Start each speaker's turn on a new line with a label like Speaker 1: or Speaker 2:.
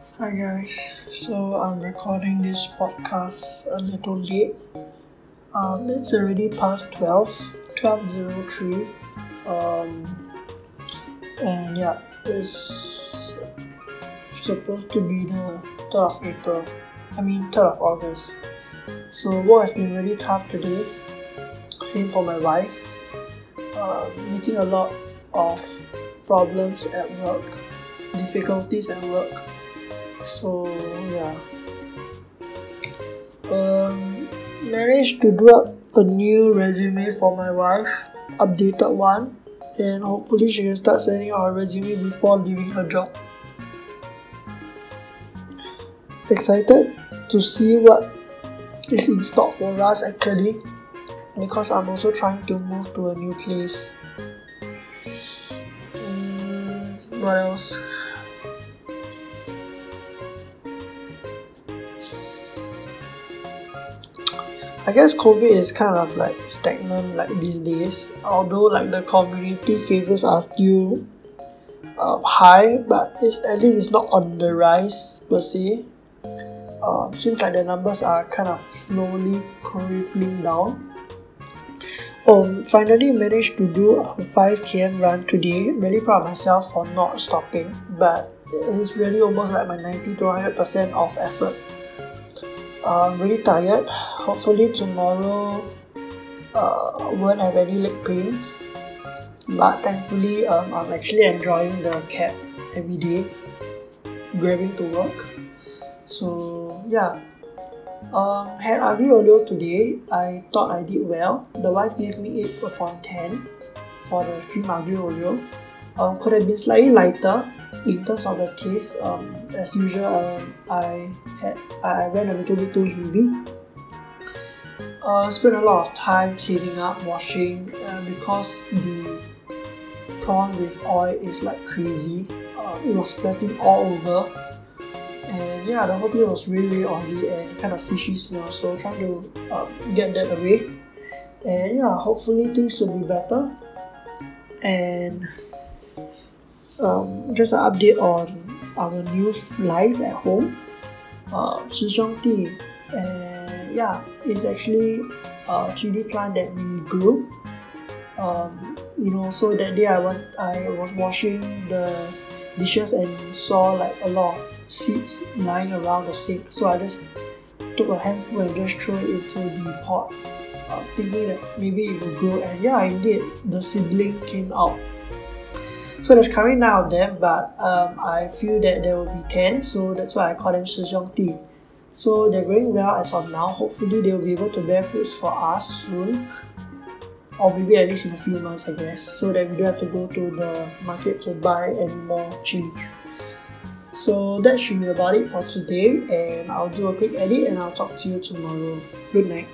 Speaker 1: Hi guys, so I'm recording this podcast a little late. Um, it's already past 12, 12.03. Um, and yeah, it's supposed to be the 3rd of April. I mean 3rd of August. So work has been really tough today. Same for my wife. Uh, meeting a lot of problems at work, difficulties at work. So yeah, um, managed to do up a new resume for my wife, updated one, and hopefully she can start sending out her resume before leaving her job. Excited to see what is in stock for us actually, because I'm also trying to move to a new place. Mm, what else? I guess COVID is kind of like stagnant like these days. Although like the community cases are still uh, high, but it's at least it's not on the rise per se. Uh, seems like the numbers are kind of slowly creeping down. Um, finally managed to do a 5 km run today. Really proud of myself for not stopping, but it's really almost like my 90 to 100% of effort. I'm really tired. Hopefully tomorrow uh, won't have any leg pains. But thankfully, um, I'm actually enjoying the cab every day, driving to work. So yeah, um, had aglio olio today. I thought I did well. The wife gave me 8 upon 10 for the stream aglio olio. Um, could have been slightly lighter in terms of the taste. Um, as usual, um, I had I went a little bit too heavy. Uh, spent a lot of time cleaning up, washing, uh, because the prawn with oil is like crazy. Uh, it was splashing all over, and yeah, the whole thing was really, really oily and kind of fishy smell. So trying to uh, get that away, and yeah, hopefully things will be better. And um, just an update on our new life at home. Uh, tea, yeah, it's actually a chili plant that we grew. Um, you know, so that day I went, I was washing the dishes and saw like a lot of seeds lying around the sink. So I just took a handful and just threw it into the pot, uh, thinking that maybe it would grow. And yeah, indeed, the seedling came out. So there's currently nine of them, but um, I feel that there will be ten, so that's why I call them Shizhong tea. So they're growing well as of now. Hopefully they'll be able to bear fruits for us soon. Or maybe at least in a few months, I guess, so that we don't have to go to the market to buy any more chilies. So that should be about it for today, and I'll do a quick edit and I'll talk to you tomorrow. Good night.